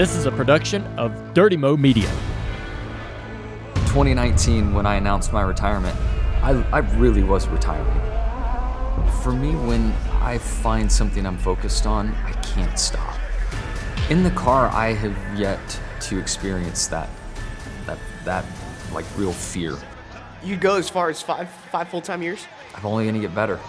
This is a production of Dirty Mo Media. 2019, when I announced my retirement, I, I really was retiring. For me, when I find something I'm focused on, I can't stop. In the car, I have yet to experience that, that, that like real fear. You'd go as far as five five full time years? I'm only gonna get better.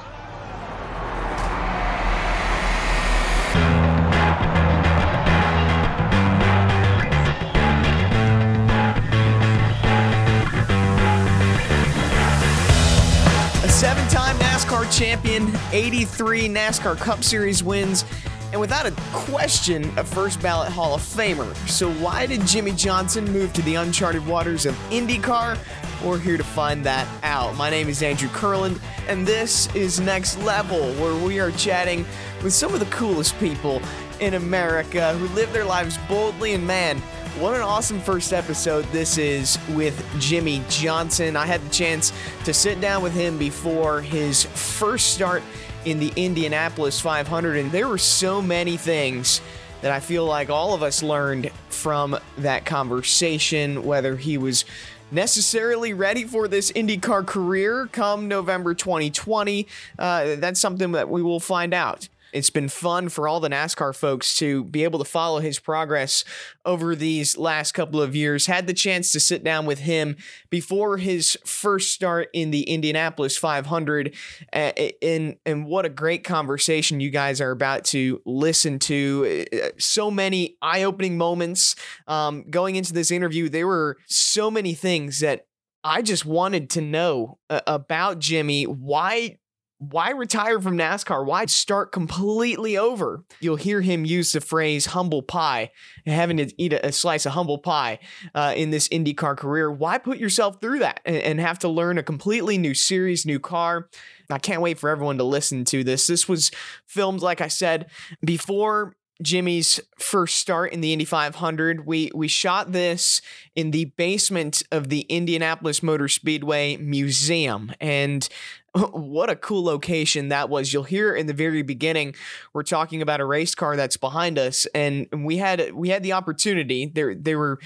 Champion, 83 NASCAR Cup Series wins, and without a question, a first ballot Hall of Famer. So, why did Jimmie Johnson move to the uncharted waters of IndyCar? We're here to find that out. My name is Andrew Kurland, and this is Next Level, where we are chatting with some of the coolest people in America who live their lives boldly. And man, what an awesome first episode this is with Jimmie Johnson. I had the chance to sit down with him before his first start in the Indianapolis 500, and there were so many things that I feel like all of us learned from that conversation, whether he was necessarily ready for this IndyCar career come November 2020. Uh, that's something that we will find out. It's been fun for all the NASCAR folks to be able to follow his progress over these last couple of years. Had the chance to sit down with him before his first start in the Indianapolis 500. Uh, and, and what a great conversation you guys are about to listen to. Uh, So many eye opening moments. Um, going into this interview, there were so many things that I just wanted to know uh, about Jimmie. Why why retire from NASCAR? Why start completely over? You'll hear him use the phrase humble pie, having to eat a, slice of humble pie uh, in this IndyCar career. Why put yourself through that and have to learn a completely new series, new car? I can't wait for everyone to listen to this. This was filmed, like I said, before Jimmie's first start in the Indy 500. We we shot this in the basement of the Indianapolis Motor Speedway Museum and what a cool location that was. You'll hear in the very beginning we're talking about a race car that's behind us and we had we had the opportunity there there were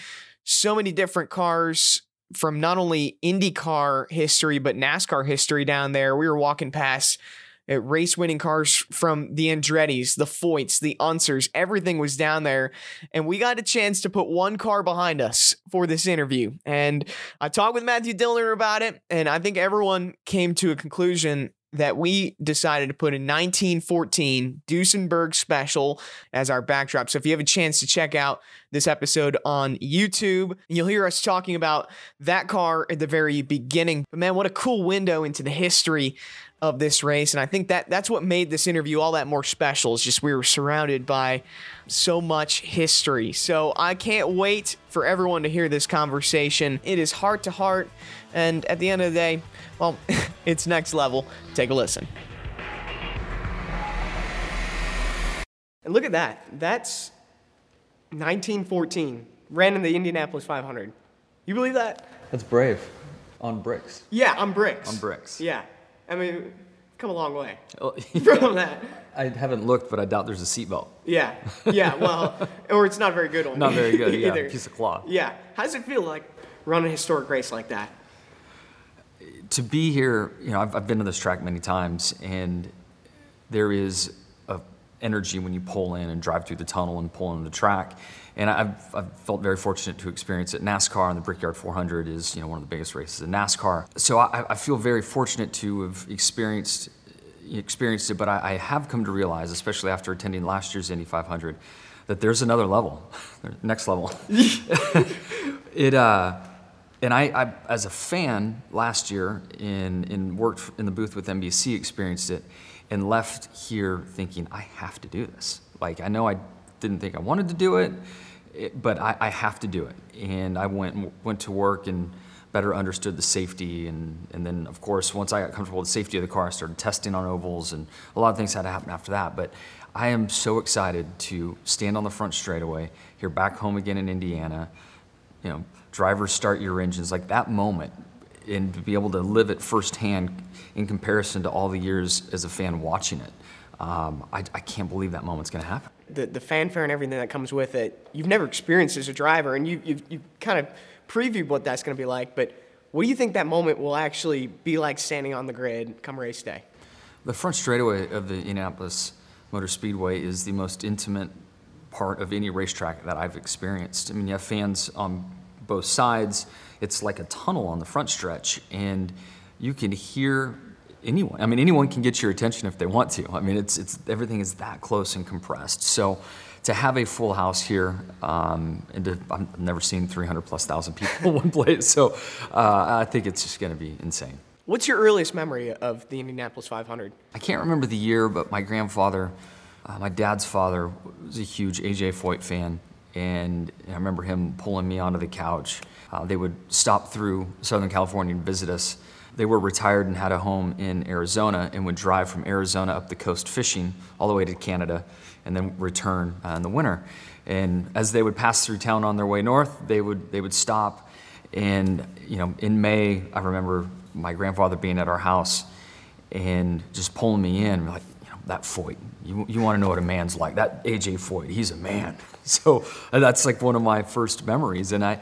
so many different cars from not only IndyCar history but NASCAR history down there. We were walking past race winning cars from the Andretti's, the Foyts, the Unsers, everything was down there. And we got a chance to put one car behind us for this interview. And I talked with Matthew Dillner about it, and I think everyone came to a conclusion that we decided to put a 1914 Duesenberg special as our backdrop. So if you have a chance to check out this episode on YouTube, you'll hear us talking about that car at the very beginning. But man, what a cool window into the history of this race. And I think that that's what made this interview all that more special. Is just we were surrounded by so much history. So I can't wait for everyone to hear this conversation. It is heart to heart. And at the end of the day, well, it's next level. Take a listen. And look at that. That's 1914. Ran in the Indianapolis 500. You believe that? That's brave. On bricks. Yeah, on bricks. On bricks. Yeah. I mean, come a long way Oh, from that. I haven't looked, but I doubt there's a seatbelt. Yeah. Yeah. Well, or it's not a very good one. Not very good. Yeah, either. piece of cloth. Yeah. How does it feel like run a historic race like that? To be here, you know, I've, I've been to this track many times, and there is a energy when you pull in and drive through the tunnel and pull into the track. And I've, I've felt very fortunate to experience it. NASCAR and the Brickyard 400 is, you know, one of the biggest races in NASCAR. So I, I feel very fortunate to have experienced experienced it. But I, I have come to realize, especially after attending last year's Indy 500, that there's another level, next level. it uh, and I, I, as a fan last year, in, in worked in the booth with NBC, experienced it, and left here thinking I have to do this. Like I know I didn't think I wanted to do it, it- but I, I have to do it. And I went went to work and better understood the safety, and and then of course once I got comfortable with the safety of the car, I started testing on ovals, and a lot of things had to happen after that. But I am so excited to stand on the front straightaway here back home again in Indiana you know, drivers start your engines, like that moment, and to be able to live it firsthand in comparison to all the years as a fan watching it. Um, I, I can't believe that moment's going to happen. the, the fanfare and everything that comes with it, you've never experienced as a driver, and you, you've, you've kind of previewed what that's going to be like. But what do you think that moment will actually be like standing on the grid come race day? The front straightaway of the Indianapolis Motor Speedway is the most intimate part of any racetrack that I've experienced. I mean, you have fans on both sides. It's like a tunnel on the front stretch, and you can hear anyone. I mean, anyone can get your attention if they want to. I mean, it's it's everything is that close and compressed. So to have a full house here, um, and to, I've never seen 300 plus thousand people in one place. So uh, I think it's just going to be insane. What's your earliest memory of the Indianapolis 500? I can't remember the year, but my grandfather, uh, my dad's father, was a huge AJ Foyt fan, and I remember him pulling me onto the couch. Uh, they would stop through Southern California and visit us they were retired and had a home in Arizona and would drive from Arizona up the coast fishing all the way to Canada and then return uh, in the winter. And as they would pass through town on their way north, they would, they would stop. And, you know, in May, I remember my grandfather being at our house and just pulling me in, like, that Foyt, you, you want to know what a man's like. That AJ Foyt, he's a man. So that's like one of my first memories. And I,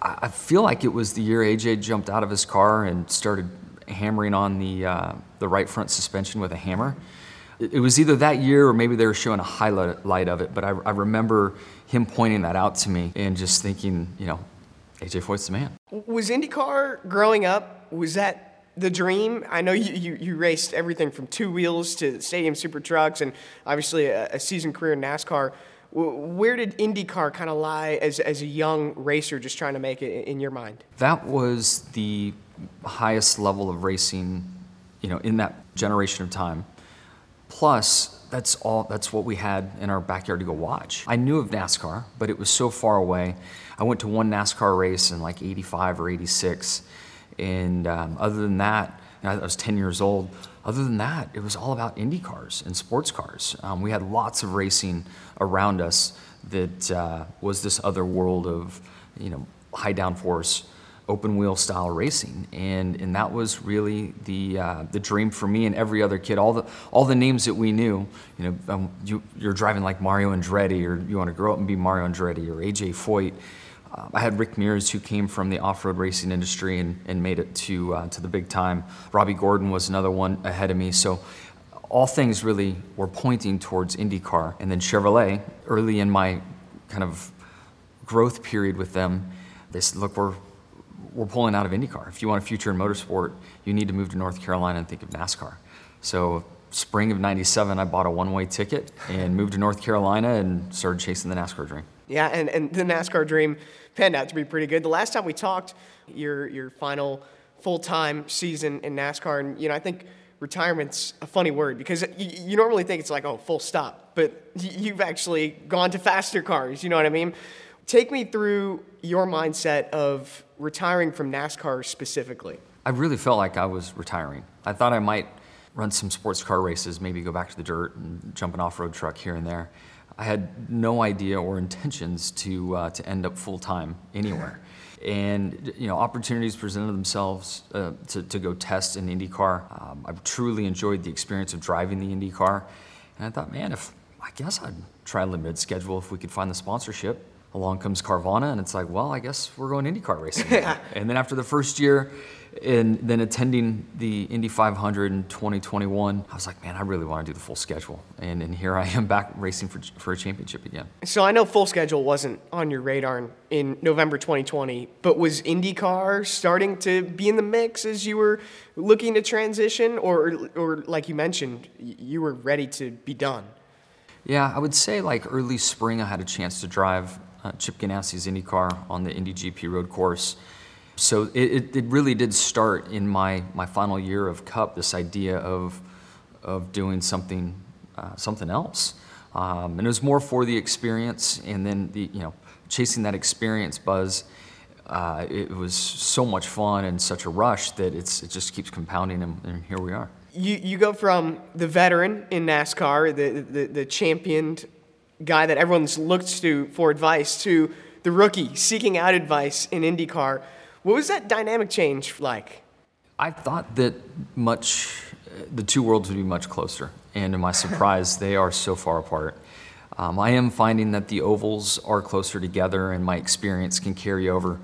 I feel like it was the year AJ jumped out of his car and started hammering on the, uh, the right front suspension with a hammer. It, was either that year or maybe they were showing a highlight of it, but I, I remember him pointing that out to me and just thinking, you know, AJ Foyt's the man. Was IndyCar growing up, was that the dream? I know you, you, you raced everything from two wheels to stadium super trucks and obviously a, a season career in NASCAR. Where did IndyCar kind of lie as, as a young racer just trying to make it in your mind? That was the highest level of racing, you know, in that generation of time. Plus, that's all that's what we had in our backyard to go watch. I knew of NASCAR, but it was so far away. I went to one NASCAR race in like 85 or 86. And um, other than that, I was 10 years old. Other than that, it was all about Indy cars and sports cars. Um, we had lots of racing around us that uh, was this other world of, you know, high downforce, open wheel style racing, and and that was really the uh, the dream for me and every other kid. All the all the names that we knew, you know, um, you, you're driving like Mario Andretti, or you want to grow up and be Mario Andretti, or AJ Foyt. Uh, I had Rick Mears, who came from the off-road racing industry and, and made it to uh, to the big time. Robby Gordon was another one ahead of me. So all things really were pointing towards IndyCar. And then Chevrolet, early in my kind of growth period with them, they said, "Look, we're we're pulling out of IndyCar. If you want a future in motorsport, you need to move to North Carolina and think of NASCAR." So spring of 97 i bought a one-way ticket and moved to north carolina and started chasing the nascar dream yeah and, and the nascar dream panned out to be pretty good. The last time we talked, your your final full time season in NASCAR, and you know I think retirement's a funny word because you, you normally think it's like oh full stop, but you've actually gone to faster cars. You know what I mean? Take me through your mindset of retiring from NASCAR specifically. I really felt like I was retiring. I thought I might run some sports car races, maybe go back to the dirt and jump an off road truck here and there. I had no idea or intentions to, uh, to end up full time anywhere. And you know, opportunities presented themselves uh, to, to go test an IndyCar. Um, I truly enjoyed the experience of driving the IndyCar, and I thought, man, if I guess I'd try limited schedule if we could find the sponsorship. Along comes Carvana, and it's like, well, I guess we're going IndyCar racing. and then after the first year, and then attending the Indy 500 in 2021, I was like, man, I really want to do the full schedule. And, and here I am back racing for, for a championship again. So I know full schedule wasn't on your radar in November 2020, but was IndyCar starting to be in the mix as you were looking to transition? Or, or like you mentioned, you were ready to be done? Yeah, I would say like early spring, I had a chance to drive uh, Chip Ganassi's IndyCar on the Indy GP road course so it, it really did start in my, my final year of Cup, this idea of, of doing something, uh, something else. Um, and it was more for the experience and then the, you know, chasing that experience buzz. Uh, it was so much fun and such a rush that it's, it just keeps compounding, and, and here we are. You, you go from the veteran in NASCAR, the, the, the championed guy that everyone looks to for advice, to the rookie seeking out advice in IndyCar. What was that dynamic change like? I thought that much, the two worlds would be much closer. And to my surprise, they are so far apart. Uh, Um, I am finding that the ovals are closer together, and my experience can carry over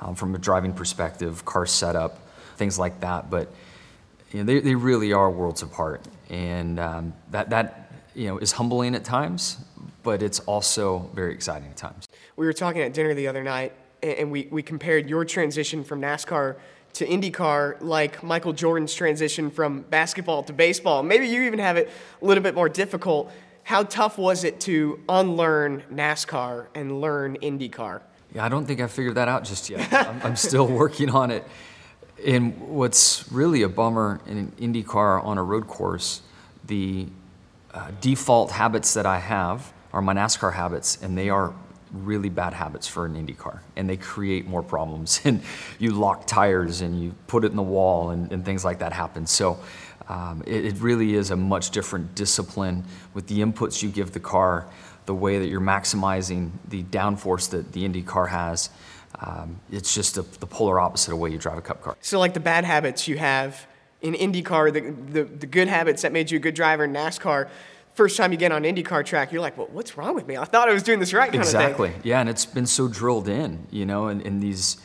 um, from a driving perspective, car setup, things like that. But you know, they, they really are worlds apart, and um, that that you know is humbling at times, but it's also very exciting at times. We were talking at dinner the other night, and we, we compared your transition from NASCAR to IndyCar like Michael Jordan's transition from basketball to baseball. Maybe you even have it a little bit more difficult. How tough was it to unlearn NASCAR and learn IndyCar? Yeah, I don't think I figured that out just yet. I'm, I'm still working on it. And what's really a bummer in an IndyCar on a road course, the uh, default habits that I have are my NASCAR habits, and they are really bad habits for an Indy car, and they create more problems. And you lock tires and you put it in the wall, and, and things like that happen. So um, it, it, really is a much different discipline with the inputs you give the car, the way that you're maximizing the downforce that the Indy car has. Um, it's just a, the polar opposite of the way you drive a cup car. So, like the bad habits you have in IndyCar, the, the, the good habits that made you a good driver in NASCAR, first time you get on IndyCar track, you're like, well, what's wrong with me? I thought I was doing this right kind exactly. of thing. Yeah, and it's been so drilled in, you know, in, in these,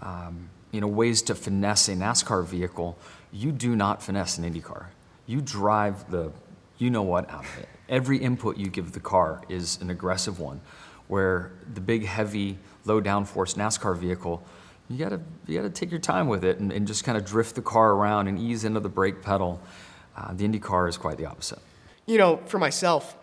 um, you know, ways to finesse a NASCAR vehicle. You do not finesse an IndyCar. You drive the, you know what, out of it. Every input you give the car is an aggressive one, where the big, heavy, low downforce NASCAR vehicle, you gotta, you gotta take your time with it and, and just kind of drift the car around and ease into the brake pedal. Uh, the IndyCar is quite the opposite you know, for myself,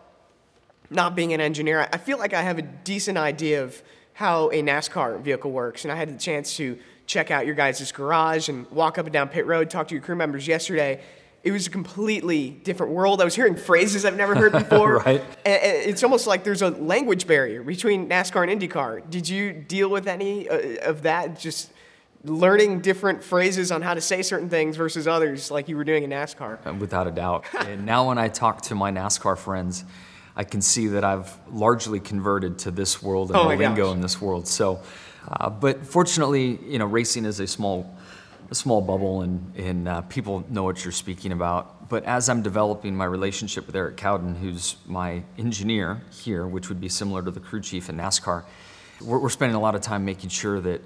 not being an engineer, I feel like I have a decent idea of how a NASCAR vehicle works. And I had the chance to check out your guys' garage and walk up and down pit road, talk to your crew members yesterday. It was a completely different world. I was hearing phrases I've never heard before. right. And it's almost like there's a language barrier between NASCAR and IndyCar. Did you deal with any uh, of that? Just learning different phrases on how to say certain things versus others, like you were doing in NASCAR. Uh, without a doubt. and now, when I talk to my NASCAR friends, I can see that I've largely converted to this world and oh the lingo gosh. in this world. So, uh, but fortunately, you know, racing is a small, a small bubble, and and uh, people know what you're speaking about. But as I'm developing my relationship with Eric Cowdin, who's my engineer here, which would be similar to the crew chief in NASCAR, we're, we're spending a lot of time making sure that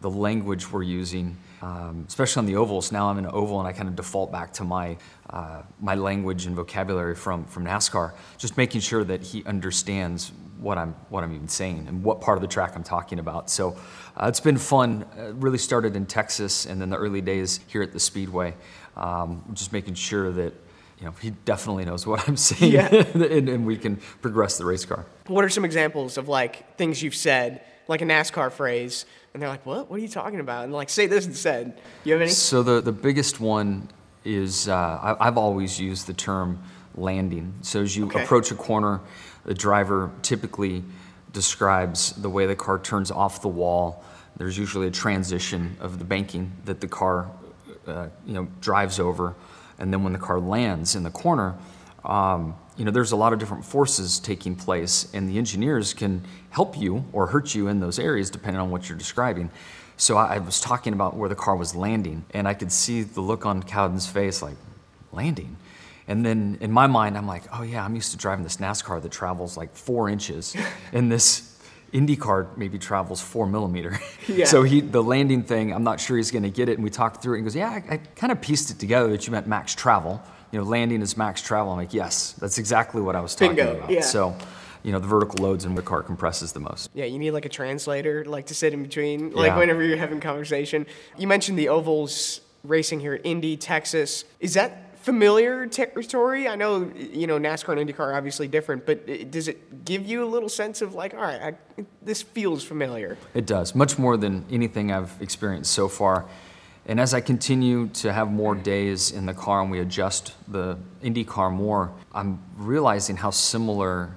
the language we're using, um, especially on the ovals. Now I'm in an oval and I kind of default back to my, uh, my language and vocabulary from, from NASCAR, just making sure that he understands what I'm, what I'm even saying and what part of the track I'm talking about. So uh, it's been fun. It really started in Texas and then the early days here at the Speedway, um, just making sure that you know, he definitely knows what I'm saying yeah. and, and we can progress the race car. What are some examples of like things you've said, like a NASCAR phrase, and they're like, "What? What are you talking about?" And like, say this instead. You have any? So the the biggest one is uh, I, have always used the term landing. So as you okay. approach a corner, the driver typically describes the way the car turns off the wall. There's usually a transition of the banking that the car, uh, you know, drives over, and then when the car lands in the corner. Um, you know, there's a lot of different forces taking place, and the engineers can help you or hurt you in those areas depending on what you're describing. So I, I was talking about where the car was landing, and I could see the look on Cowdin's face like, landing? And then in my mind, I'm like, oh yeah, I'm used to driving this NASCAR that travels like four inches, and this IndyCar maybe travels four millimeter. Yeah. so he, the landing thing, I'm not sure he's going to get it. And we talked through it, and he goes, yeah, I, I kind of pieced it together that you meant max travel you know, landing is max travel. I'm like, yes, that's exactly what I was talking Bingo, about. yeah. So, you know, the vertical loads and the car compresses the most. Yeah, you need like a translator, like to sit in between, like Yeah. whenever you're having conversation. You mentioned the ovals racing here at Indy, Texas. Is that familiar territory? I know, you know, NASCAR and IndyCar are obviously different, but uh, does it give you a little sense of like, all right, I, this feels familiar? It does, much more than anything I've experienced so far. And as I continue to have more days in the car and we adjust the Indy car more, I'm realizing how similar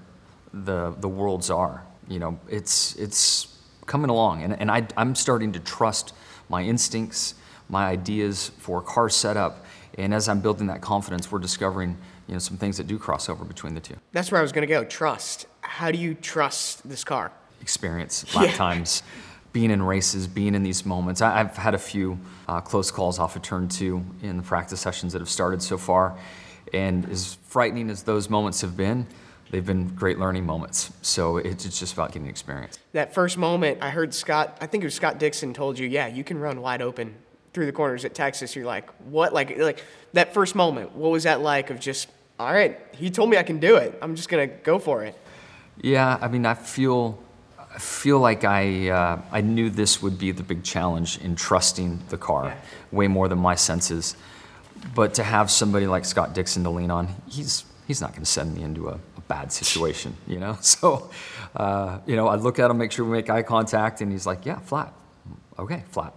the, the worlds are. You know, it's, it's coming along, and, and I, I'm starting to trust my instincts, my ideas for car setup. And as I'm building that confidence, we're discovering you know, some things that do cross over between the two. That's where I was going to go. Trust. How do you trust this car? experience, lap Yeah. times, being in races, being in these moments. I, I've had a few uh, close calls off of turn two in the practice sessions that have started so far. And as frightening as those moments have been, they've been great learning moments. So it's it's just about getting experience. That first moment, I heard Scott, I think it was Scott Dixon told you, yeah, you can run wide open through the corners at Texas. You're like, what? Like, like that first moment, what was that like of just, all right, he told me I can do it. I'm just going to go for it. Yeah, I mean, I feel, feel like I, uh, I knew this would be the big challenge in trusting the car, way more than my senses. But to have somebody like Scott Dixon to lean on, he's he's not going to send me into a, a, bad situation, you know. So, uh, you know, I look at him, make sure we make eye contact, and he's like, "Yeah, flat, okay, flat."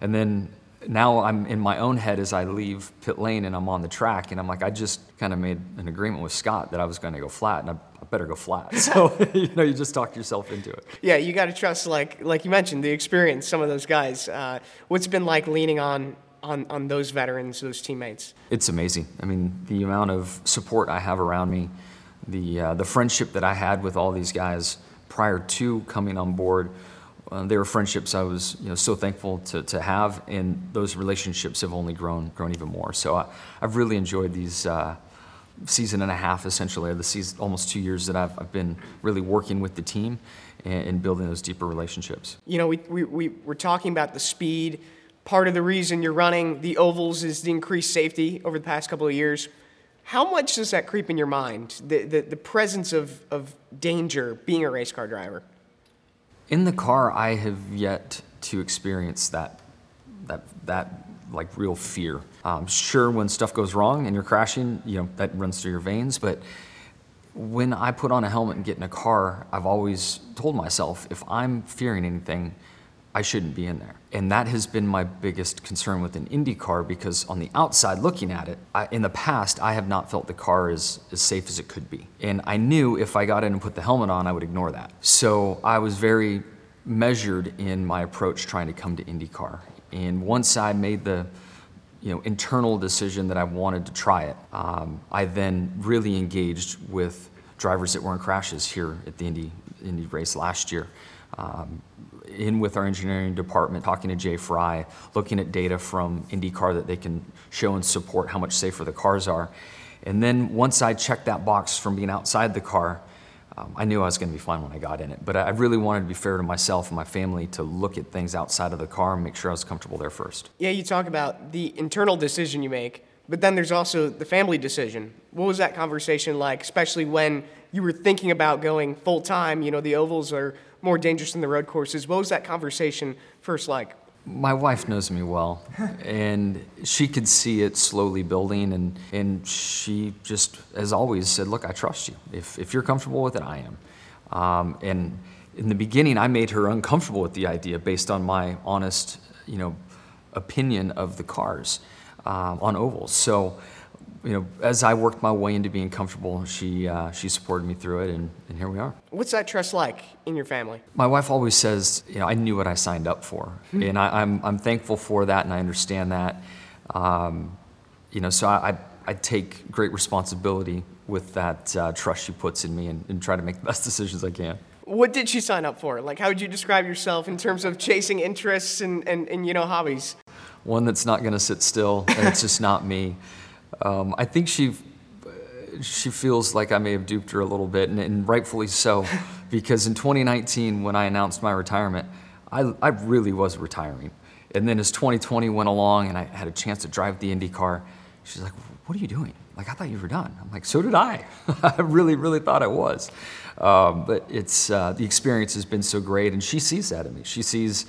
And then now I'm in my own head as I leave pit lane and I'm on the track, and I'm like, I just kind of made an agreement with Scott that I was going to go flat, and I, I better go flat. So you know, you just talk yourself into it. Yeah, you got to trust, like like you mentioned, the experience. Some of those guys. Uh, what's been like leaning on on on those veterans, those teammates? It's amazing. I mean, the amount of support I have around me, the uh, the friendship that I had with all these guys prior to coming on board uh, they were friendships I was you know, so thankful to, to have, and those relationships have only grown grown even more. So I, have really enjoyed these uh, season and a half, essentially, or the season, almost two years that I've, I've been really working with the team and, and, building those deeper relationships. You know, we, we, we we're talking about the speed. Part of the reason you're running the ovals is the increased safety over the past couple of years. How much does that creep in your mind, the, the, the presence of, of danger being a race car driver? In the car, I have yet to experience that, that, that like real fear. Um, sure, when stuff goes wrong and you're crashing, you know that runs through your veins. But when I put on a helmet and get in a car, I've always told myself if I'm fearing anything, I shouldn't be in there. And that has been my biggest concern with an Indy car because on the outside looking at it, I, in the past, I have not felt the car is as safe as it could be. And I knew if I got in and put the helmet on, I would ignore that. So I was very measured in my approach trying to come to IndyCar. And once I made the you know, internal decision that I wanted to try it, um, I then really engaged with drivers that were in crashes here at the Indy, Indy race last year. Um, in with our engineering department, talking to Jay Frye, looking at data from IndyCar that they can show and support how much safer the cars are. And then once I checked that box from being outside the car, um, I knew I was going to be fine when I got in it. But I really wanted to be fair to myself and my family to look at things outside of the car and make sure I was comfortable there first. Yeah, you talk about the internal decision you make, but then there's also the family decision. What was that conversation like, especially when you were thinking about going full time? You know, the ovals are more dangerous than the road courses. What was that conversation first like? My wife knows me well, and she could see it slowly building, and, and she just, as always, said, Look, I trust you. If, if you're comfortable with it, I am. Um, and in the beginning, I made her uncomfortable with the idea based on my honest, you know, opinion of the cars um, on ovals. So you know, as I worked my way into being comfortable, she uh, she supported me through it, and, and here we are. What's that trust like in your family? My wife always says, you know, I knew what I signed up for, mm-hmm. and I, am I'm, I'm thankful for that, and I understand that. Um, you know, so I, I, I take great responsibility with that uh, trust she puts in me, and, and try to make the best decisions I can. What did she sign up for? Like, how would you describe yourself in terms of chasing interests and, and, and you know hobbies? One that's not going to sit still, and it's just not me. Um, I think she she feels like I may have duped her a little bit, and, and rightfully so, because in 2019, when I announced my retirement, I, I really was retiring. And then as 2020 went along and I had a chance to drive the Indy car, she's like, What are you doing? Like, I thought you were done. I'm like, So did I. I really, really thought I was. Um, but it's, uh, the experience has been so great, and she sees that in me. She sees,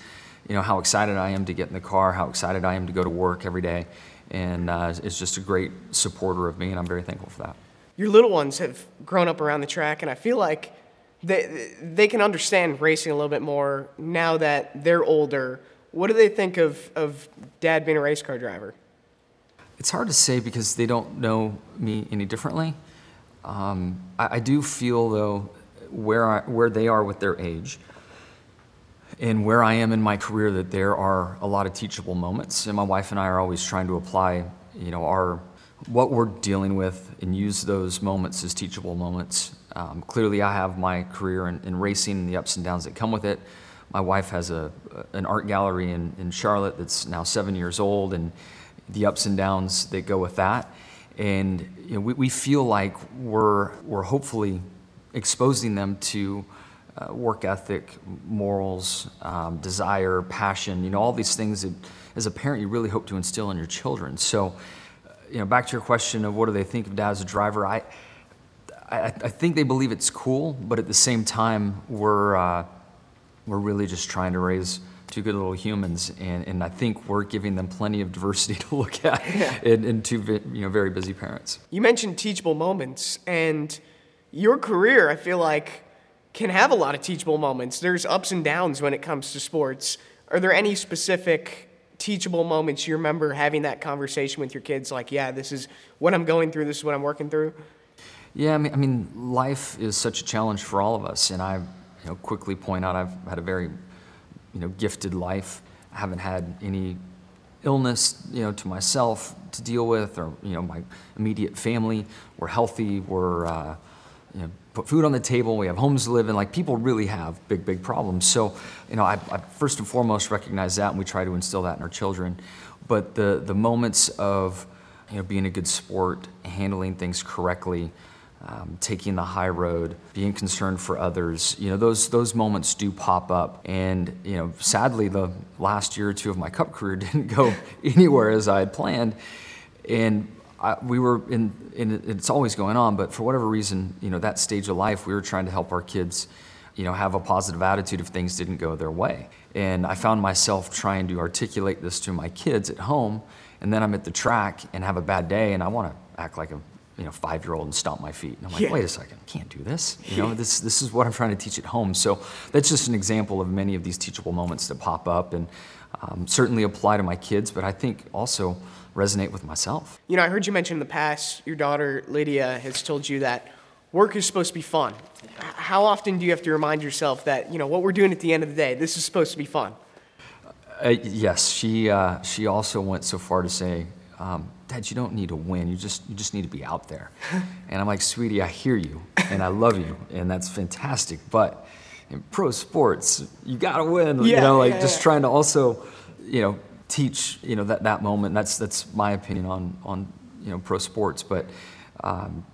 you know, how excited I am to get in the car, how excited I am to go to work every day and uh, is just a great supporter of me, and I'm very thankful for that. Your little ones have grown up around the track, and I feel like they, they can understand racing a little bit more now that they're older. What do they think of, of dad being a race car driver? It's hard to say because they don't know me any differently. Um, I, I, do feel, though, where, I, where they are with their age, and where I am in my career that there are a lot of teachable moments. And my wife and I are always trying to apply, you know, our what we're dealing with and use those moments as teachable moments. Um, clearly, I have my career in, in, racing and the ups and downs that come with it. My wife has a, an art gallery in, in Charlotte that's now seven years old, and the ups and downs that go with that. And you know, we, we feel like we're, we're hopefully exposing them to uh, work ethic, morals, um, desire, passion, you know, all these things that as a parent you really hope to instill in your children. So, uh, you know, back to your question of what do they think of dad as a driver, I, I, I think they believe it's cool, but at the same time, we're, uh, we're really just trying to raise two good little humans, and, and I think we're giving them plenty of diversity to look at yeah. in, in two you know, very busy parents. You mentioned teachable moments, and your career, I feel like, can have a lot of teachable moments. There's ups and downs when it comes to sports. Are there any specific teachable moments you remember having that conversation with your kids? Like, yeah, this is what I'm going through, this is what I'm working through? Yeah, I mean, I mean life is such a challenge for all of us, and I you know, quickly point out I've had a very you know, gifted life. I haven't had any illness, you know, to myself to deal with, or you know, my immediate family. We're healthy. We're uh, you know, put food on the table. We have homes to live in. Like people really have big, big problems. So, you know, I, I first and foremost recognize that, and we try to instill that in our children. But the the moments of you know, being a good sport, handling things correctly, um, taking the high road, being concerned for others. You know, those those moments do pop up, and you know, sadly, the last year or two of my cup career didn't go anywhere as I had planned, and I, we were in, in. It's always going on, but for whatever reason, you know, that stage of life, we were trying to help our kids. You know, have a positive attitude if things didn't go their way. And I found myself trying to articulate this to my kids at home, and then I'm at the track and have a bad day, and I want to act like a you know, five year old and stomp my feet. And I'm like, yeah. wait a second, I can't do this. You know, this, this is what I'm trying to teach at home. So that's just an example of many of these teachable moments that pop up and um, certainly apply to my kids, but I think also resonate with myself. You know, I heard you mention in the past your daughter Lydia has told you that work is supposed to be fun. How often do you have to remind yourself that, you know, what we're doing at the end of the day, this is supposed to be fun? Uh, yes, she, uh, she also went so far to say, um, Dad, you don't need to win. You just you just need to be out there. and I'm like, sweetie, I hear you and I love you and that's fantastic. But in pro sports, you gotta win. Yeah, you know, like yeah, just yeah. trying to also, you know, teach you know that that moment. That's that's my opinion on on you know pro sports. But um,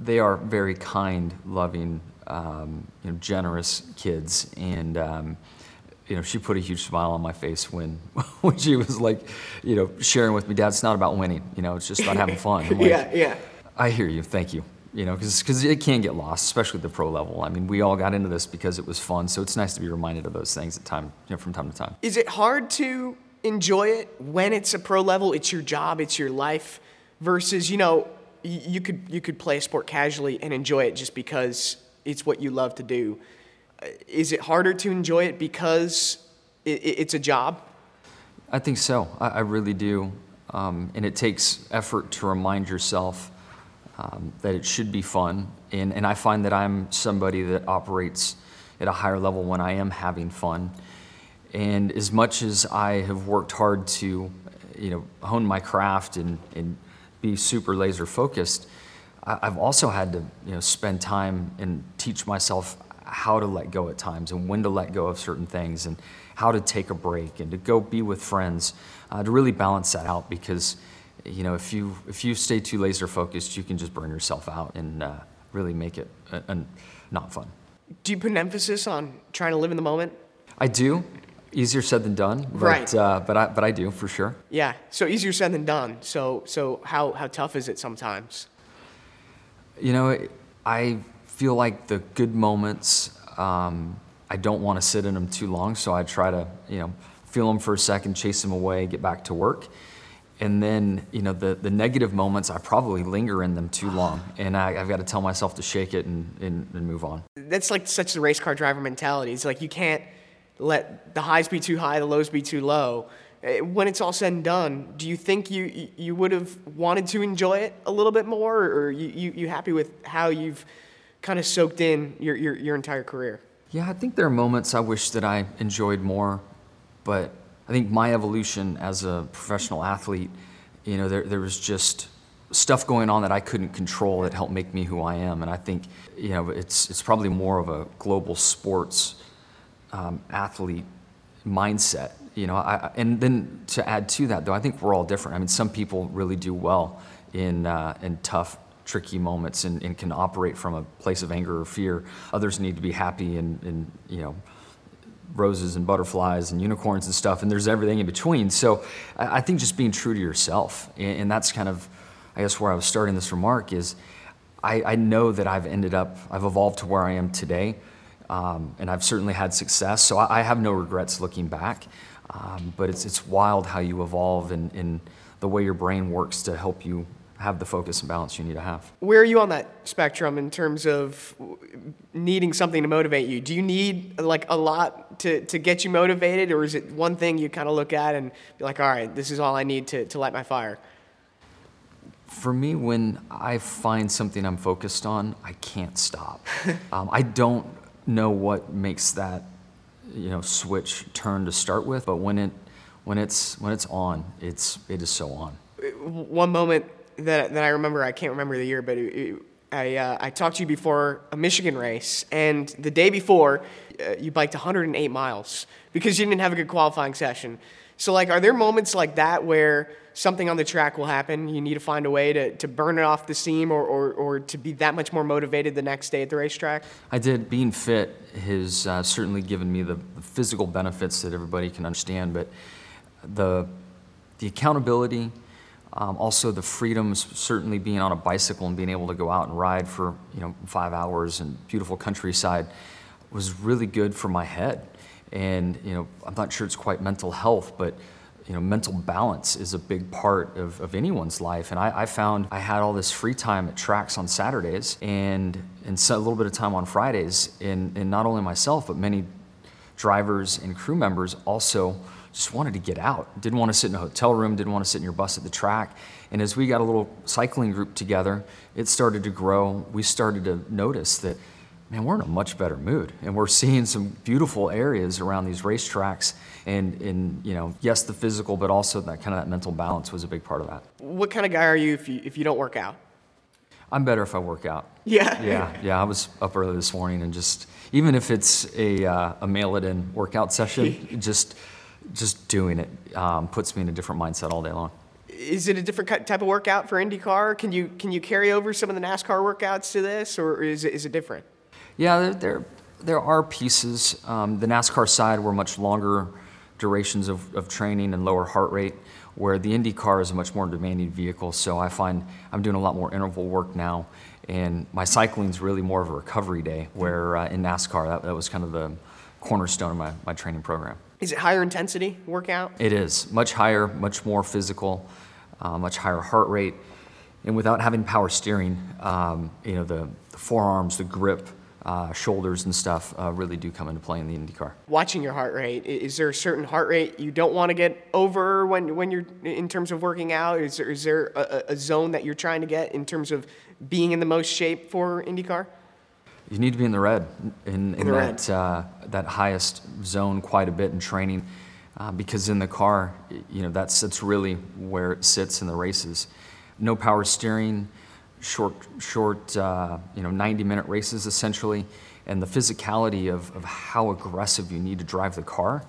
they are very kind, loving, um, you know, generous kids and. Um, you know, she put a huge smile on my face when, when she was like, you know, sharing with me, Dad, it's not about winning. You know, it's just about having fun. Like, yeah, yeah. I hear you. Thank you. You know, because it can get lost, especially at the pro level. I mean, we all got into this because it was fun, so it's nice to be reminded of those things at time, you know, from time to time. Is it hard to enjoy it when it's a pro level? It's your job, it's your life, versus you know, you could you could play a sport casually and enjoy it just because it's what you love to do is it harder to enjoy it because it, it's a job? I think so. I, I really do. Um, and it takes effort to remind yourself um, that it should be fun. And, and I find that I'm somebody that operates at a higher level when I am having fun. And as much as I have worked hard to, you know, hone my craft and, and be super laser focused, I've also had to, you know, spend time and teach myself how to let go at times and when to let go of certain things and how to take a break and to go be with friends uh, to really balance that out because you know if you if you stay too laser focused you can just burn yourself out and uh, really make it a not fun. Do you put an emphasis on trying to live in the moment? I do easier said than done but right. uh, but i but i do for sure yeah so easier said than done so so how how tough is it sometimes you know i feel like the good moments, um, I don't want to sit in them too long, so I try to, you know, feel them for a second, chase them away, get back to work. And then, you know, the, the negative moments, I probably linger in them too long. And I, have got to tell myself to shake it and, and, and move on. That's like such the race car driver mentality. It's like you can't let the highs be too high, the lows be too low. Eh, when it's all said and done, do you think you, you would have wanted to enjoy it a little bit more, or you, you, you happy with how you've kind of soaked in your, your, your entire career? Yeah, I think there are moments I wish that I enjoyed more, but I think my evolution as a professional athlete, you know, there, there was just stuff going on that I couldn't control that helped make me who I am. And I think, you know, it's, it's probably more of a global sports um, athlete mindset, you know. I, and then to add to that, though, I think we're all different. I mean, some people really do well in, uh, in tough, tricky moments and, and can operate from a place of anger or fear. Others need to be happy and, and you know, roses and butterflies and unicorns and stuff, and there's everything in between. So I, think just being true to yourself, and, and, that's kind of, I guess, where I was starting this remark is I, I know that I've ended up, I've evolved to where I am today, um, and I've certainly had success. So I, I have no regrets looking back. Um, but it's, it's wild how you evolve and, and the way your brain works to help you have the focus and balance you need to have. Where are you on that spectrum in terms of needing something to motivate you? Do you need like a lot to, to get you motivated, or is it one thing you kind of look at and be like, all right, this is all I need to, to light my fire? For me, when I find something I'm focused on, I can't stop. um, I don't know what makes that you know switch turn to start with, but when it when it's when it's on, it's it is so on. One moment that, that I remember, I can't remember the year, but it, it, I, uh, I talked to you before a Michigan race, and the day before, uh, you biked 108 miles because you didn't have a good qualifying session. So, like, are there moments like that where something on the track will happen? You need to find a way to, to burn it off the seam or, or, or to be that much more motivated the next day at the racetrack? I did. Being fit has uh, certainly given me the, the physical benefits that everybody can understand, but the, the accountability, um, also, the freedoms, certainly being on a bicycle and being able to go out and ride for you know five hours in beautiful countryside, was really good for my head. And you know, I'm not sure it's quite mental health, but you know, mental balance is a big part of, of anyone's life. And I, I, found I had all this free time at tracks on Saturdays and, and so a little bit of time on Fridays. And, and not only myself, but many drivers and crew members also just wanted to get out. Didn't want to sit in a hotel room, didn't want to sit in your bus at the track. And as we got a little cycling group together, it started to grow. We started to notice that, man, we're in a much better mood. And we're seeing some beautiful areas around these racetracks. And, and you know, yes, the physical, but also that kind of that mental balance was a big part of that. What kind of guy are you if you, if you don't work out? I'm better if I work out. Yeah. Yeah, yeah. I was up early this morning and just, even if it's a, uh, a mail it in workout session, just just doing it um, puts me in a different mindset all day long. Is it a different type of workout for IndyCar? Can you can you carry over some of the NASCAR workouts to this, or is it, is it different? Yeah, there there, there are pieces. Um, the NASCAR side were much longer durations of, of training and lower heart rate, where the IndyCar is a much more demanding vehicle. So I find I'm doing a lot more interval work now, and my cycling is really more of a recovery day. Where uh, in NASCAR, that, that was kind of the cornerstone of my, my training program. Is it higher intensity workout? It is much higher, much more physical, uh, much higher heart rate, and without having power steering, um, you know the, the, forearms, the grip, uh, shoulders, and stuff uh, really do come into play in the IndyCar. Watching your heart rate, is there a certain heart rate you don't want to get over when when you're in terms of working out? Is there is there a, a zone that you're trying to get in terms of being in the most shape for IndyCar? You need to be in the red, in, in, in that, uh, that highest zone quite a bit in training, uh, because in the car, you know, that's, that's really where it sits in the races. No power steering, short, short uh, you know, 90 minute races essentially, and the physicality of, of how aggressive you need to drive the car.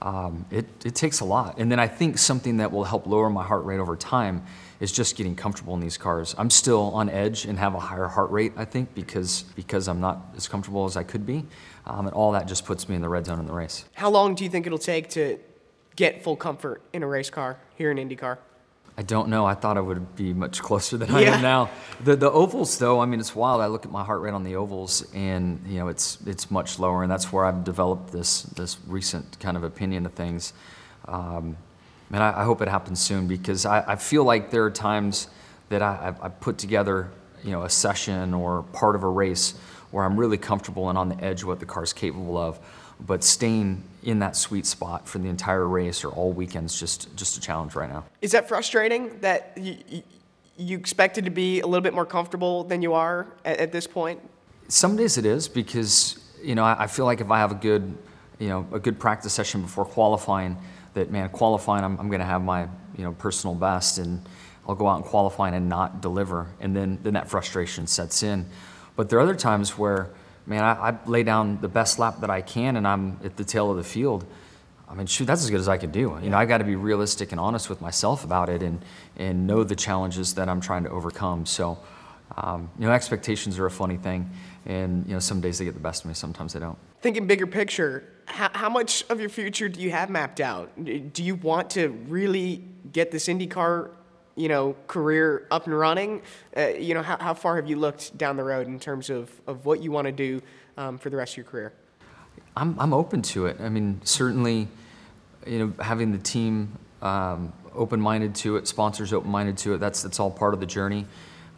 Um, it, it takes a lot. And then I think something that will help lower my heart rate over time is just getting comfortable in these cars. I'm still on edge and have a higher heart rate, I think, because, because I'm not as comfortable as I could be. Um, and all that just puts me in the red zone in the race. How long do you think it'll take to get full comfort in a race car here in IndyCar? I don't know. I thought I would be much closer than I am now. The the ovals, though, I mean, it's wild. I look at my heart rate on the ovals, and you know, it's it's much lower, and that's where I've developed this this recent kind of opinion of things. Um, and I, I, hope it happens soon because I, I, feel like there are times that I, I put together, you know, a session or part of a race where I'm really comfortable and on the edge of what the car's capable of, but staying in that sweet spot for the entire race or all weekends just just a challenge right now. Is that frustrating that you, you expected to be a little bit more comfortable than you are at, at this point? Some days it is because you know I, I feel like if I have a good you know a good practice session before qualifying that man qualifying I'm, I'm going to have my you know personal best and I'll go out and qualifying and not deliver and then then that frustration sets in but there are other times where man I, I lay down the best lap that I can and I'm at the tail of the field I mean, shoot, that's as good as I can do. You know, I got to be realistic and honest with myself about it, and and know the challenges that I'm trying to overcome. So, um, you know, expectations are a funny thing, and you know, some days they get the best of me, sometimes they don't. Thinking bigger picture, how, how much of your future do you have mapped out? Do you want to really get this IndyCar, you know, career up and running? Uh, you know, how, how far have you looked down the road in terms of, of what you want to do um, for the rest of your career? I'm, I'm open to it. I mean, certainly, you know, having the team um, open-minded to it, sponsors open-minded to it, that's, that's all part of the journey.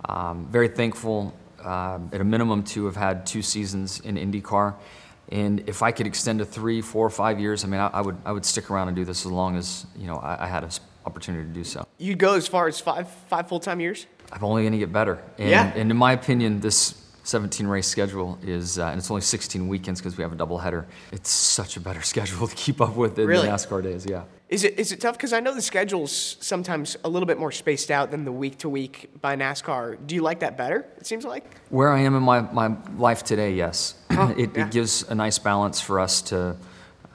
Um, very thankful, uh, at a minimum, to have had two seasons in IndyCar. And if I could extend to three, four, five years, I mean, I, I would, I would stick around and do this as long as, you know, I, I had an opportunity to do so. You'd go as far as five, five full-time years? I'm only going to get better. And, Yeah. and in my opinion, this 17 race schedule is, uh, and it's only 16 weekends because we have a doubleheader. It's such a better schedule to keep up with than Really? the NASCAR days. Yeah. Is it is it tough? Because I know the schedule's sometimes a little bit more spaced out than the week to week by NASCAR. Do you like that better? It seems like. Where I am in my, my life today, yes. it, yeah. it gives a nice balance for us to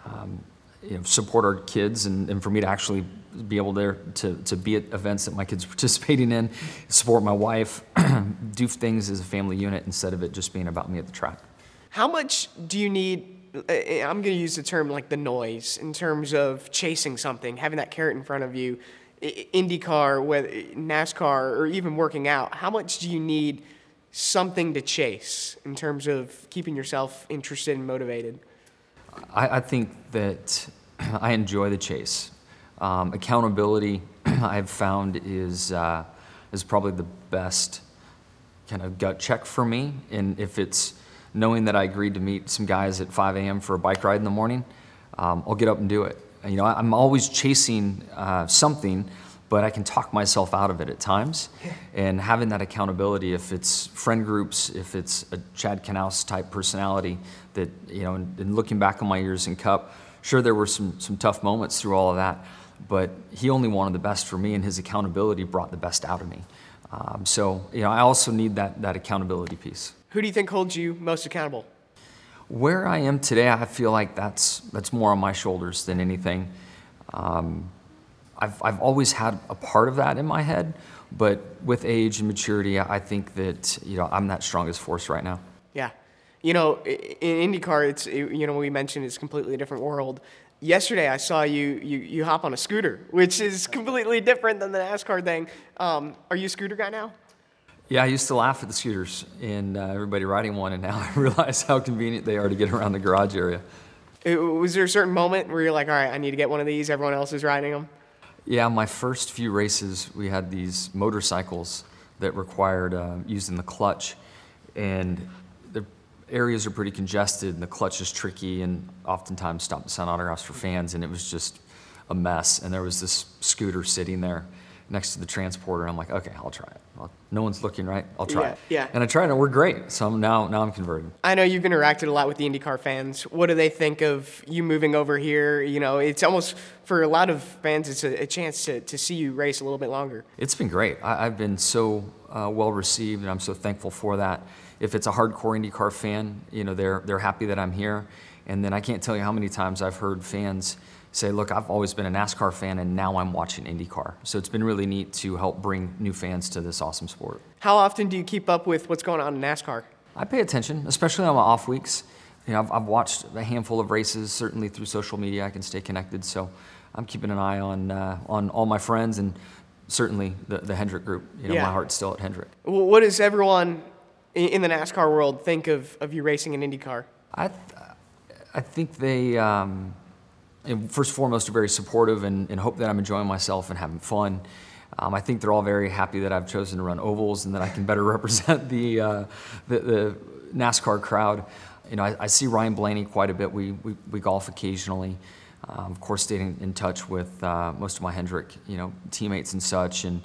um, you know, support our kids and, and for me to actually be able there to, to be at events that my kids are participating in, support my wife, do things as a family unit instead of it just being about me at the track. How much do you need? uh, I'm going to use the term like the noise in terms of chasing something, having that carrot in front of you, IndyCar, whether NASCAR, or even working out. How much do you need something to chase in terms of keeping yourself interested and motivated? I, I think that I enjoy the chase. Um, accountability, I've found, is, uh, is probably the best kind of gut check for me. And if it's knowing that I agreed to meet some guys at 5 a.m. for a bike ride in the morning, um, I'll get up and do it. And, you know, I'm always chasing uh, something, but I can talk myself out of it at times. And having that accountability, if it's friend groups, if it's a Chad Knaus type personality, that, you know, and, and looking back on my years in Cup, sure, there were some, some tough moments through all of that, but he only wanted the best for me, and his accountability brought the best out of me. Um, so, you know, I also need that, that accountability piece. Who do you think holds you most accountable? Where I am today, I feel like that's, that's more on my shoulders than anything. Um, I've, I've always had a part of that in my head, but with age and maturity, I think that, you know, I'm that strongest force right now. Yeah. You know, in IndyCar, it's, you know, we mentioned it's a completely different world. Yesterday, I saw you, you, you hop on a scooter, which is completely different than the NASCAR thing. Um, are you a scooter guy now? Yeah, I used to laugh at the scooters and uh, everybody riding one, and now I realize how convenient they are to get around the garage area. Uh, Was there a certain moment where you're like, all right, I need to get one of these, everyone else is riding them? Yeah, my first few races, we had these motorcycles that required uh, using the clutch, and areas are pretty congested, and the clutch is tricky, and oftentimes stop and sign autographs for fans, and it was just a mess. And there was this scooter sitting there next to the transporter. I'm like, okay, I'll try it. I'll, no one's looking, right? I'll try Yeah, it. yeah. And I tried, and we're great. So I'm now, now I'm converted. I know you've interacted a lot with the IndyCar fans. What do they think of you moving over here? You know, it's almost, for a lot of fans, it's a, a chance to, to see you race a little bit longer. It's been great. I, I've been so uh, well received, and I'm so thankful for that. If it's a hardcore IndyCar fan, you know, they're they're happy that I'm here. And then I can't tell you how many times I've heard fans say, "Look, I've always been a NASCAR fan, and now I'm watching IndyCar." So it's been really neat to help bring new fans to this awesome sport. How often do you keep up with what's going on in NASCAR? I pay attention, especially on my off weeks. You know, I've, I've watched a handful of races. Certainly through social media, I can stay connected. So I'm keeping an eye on uh, on all my friends and certainly the, the Hendrick group. You know, Yeah. my heart's still at Hendrick. Wh- What does everyone in the NASCAR world think of, of you racing in IndyCar? I, th- I think they, um, first and foremost, are very supportive and, and hope that I'm enjoying myself and having fun. Um, I think they're all very happy that I've chosen to run ovals and that I can better represent the, uh, the, the NASCAR crowd. You know, I, I see Ryan Blaney quite a bit. We, we, we golf occasionally. Um, of course, staying in touch with uh, most of my Hendrick, you know, teammates and such, and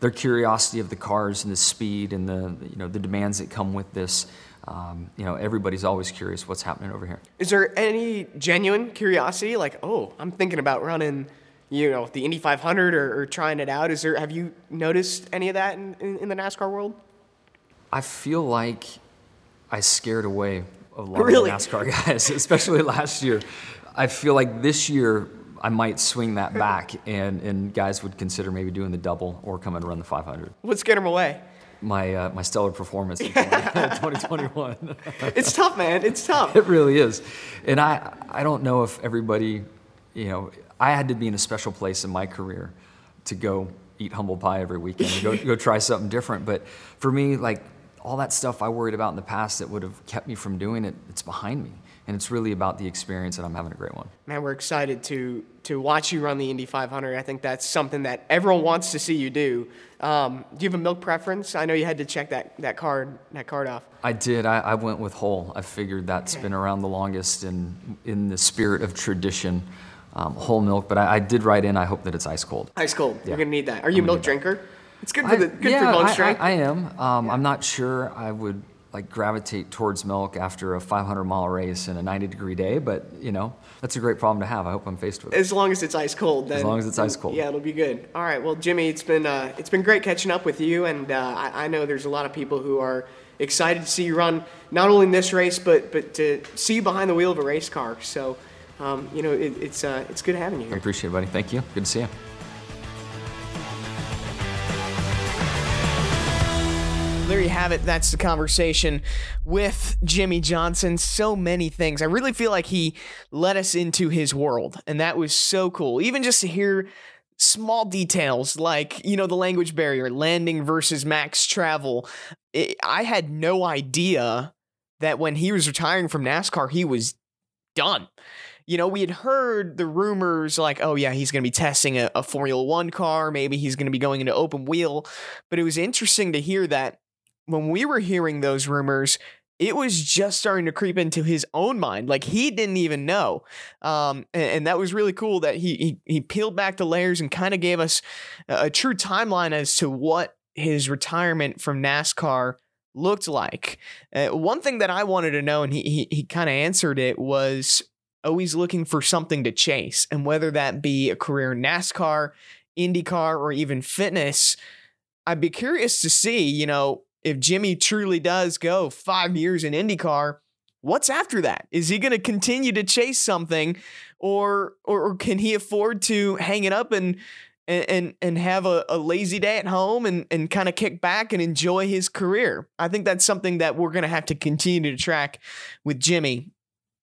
their curiosity of the cars and the speed and the, you know, the demands that come with this. Um, you know, everybody's always curious what's happening over here. Is there any genuine curiosity, like, oh, I'm thinking about running, you know, the Indy 500 or, or trying it out? Is there? Have you noticed any of that in, in, in the NASCAR world? I feel like I scared away a lot Really? of NASCAR guys, especially last year. I feel like this year I might swing that back, and, and guys would consider maybe doing the double or coming to run the 500. What's getting him away? My uh, my stellar performance in 2021. it's tough, man. It's tough. It really is, and I I don't know if everybody, you know, I had to be in a special place in my career to go eat humble pie every weekend and go go try something different. But for me, like all that stuff I worried about in the past that would have kept me from doing it, it's behind me. And it's really about the experience, and I'm having a great one. Man, we're excited to to watch you run the Indy 500. I think that's something that everyone wants to see you do. Um, do you have a milk preference? I know you had to check that, that card that card off. I did. I, I went with whole. I figured that's okay. been around the longest, and in the spirit of tradition, um, whole milk. But I, I, did write in. I hope that it's ice cold. Ice cold. Yeah. You're gonna need that. Are you a milk drinker? That. It's good for I, the good yeah, for bone strength. I, I, am. Um, yeah. I'm not sure I would like gravitate towards milk after a 500 mile race in a 90 degree day, but you know that's a great problem to have. I hope I'm faced with. As long as it's ice cold, then, as long as it's ice cold. Yeah, it'll be good. All right, well, Jimmie, it's been uh, it's been great catching up with you, and uh, I, I know there's a lot of people who are excited to see you run not only in this race, but but to see you behind the wheel of a race car. So, um, you know, it, it's uh, it's good having you. Here. I appreciate it, buddy. Thank you. Good to see you. There you have it. That's the conversation with Jimmie Johnson. So many things. I really feel like he let us into his world, and that was so cool. Even just to hear small details like, you know, the language barrier, landing versus max travel. It, I had no idea that when he was retiring from NASCAR, he was done. You know, we had heard the rumors like, oh, yeah, he's going to be testing a, a Formula One car. Maybe he's going to be going into open wheel. But it was interesting to hear that when we were hearing those rumors, it was just starting to creep into his own mind. Like he didn't even know. Um, and, and, that was really cool that he, he, he peeled back the layers and kind of gave us a, a, true timeline as to what his retirement from NASCAR looked like. Uh, one thing that I wanted to know, and he, he, he kind of answered it, was always looking for something to chase. And whether that be a career in NASCAR, IndyCar, or even fitness, I'd be curious to see, you know, if Jimmie truly does go five years in IndyCar, what's after that? Is he going to continue to chase something, or, or, or can he afford to hang it up and and and have a, a lazy day at home and and kind of kick back and enjoy his career? I think that's something that we're going to have to continue to track with Jimmie.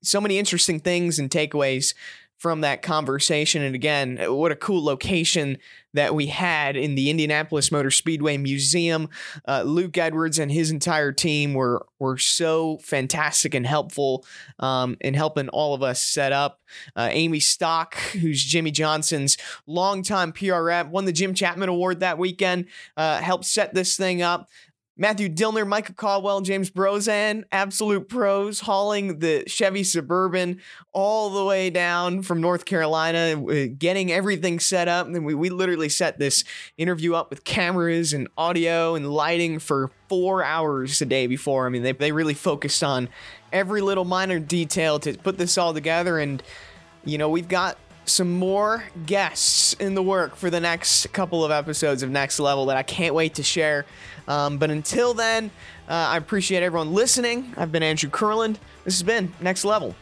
So many interesting things and takeaways from that conversation. And again, what a cool location that we had in the Indianapolis Motor Speedway Museum. Uh, Luke Edwards and his entire team were were so fantastic and helpful um, in helping all of us set up. Uh, Amy Stock, who's Jimmie Johnson's longtime PR rep, won the Jim Chapman Award that weekend, uh, helped set this thing up. Matthew Dillner, Micah Caldwell, James Brozan, absolute pros, hauling the Chevy Suburban all the way down from North Carolina, uh, getting everything set up. And we, we literally set this interview up with cameras and audio and lighting for four hours a day before. I mean, they, they really focused on every little minor detail to put this all together. And, you know, we've got some more guests in the work for the next couple of episodes of Next Level that I can't wait to share. Um, but until then, uh, I appreciate everyone listening. I've been Andrew Kurland. This has been Next Level.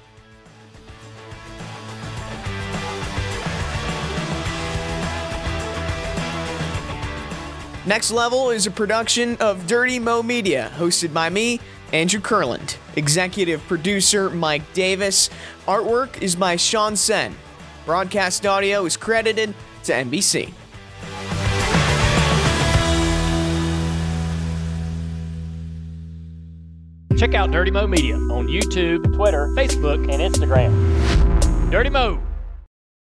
Next Level is a production of Dirty Mo Media, hosted by me, Andrew Kurland. Executive producer Mike Davis. Artwork is by Sean Sen. Broadcast audio is credited to NBC. Check out Dirty Mo Media on YouTube, Twitter, Facebook, and Instagram. Dirty Mo.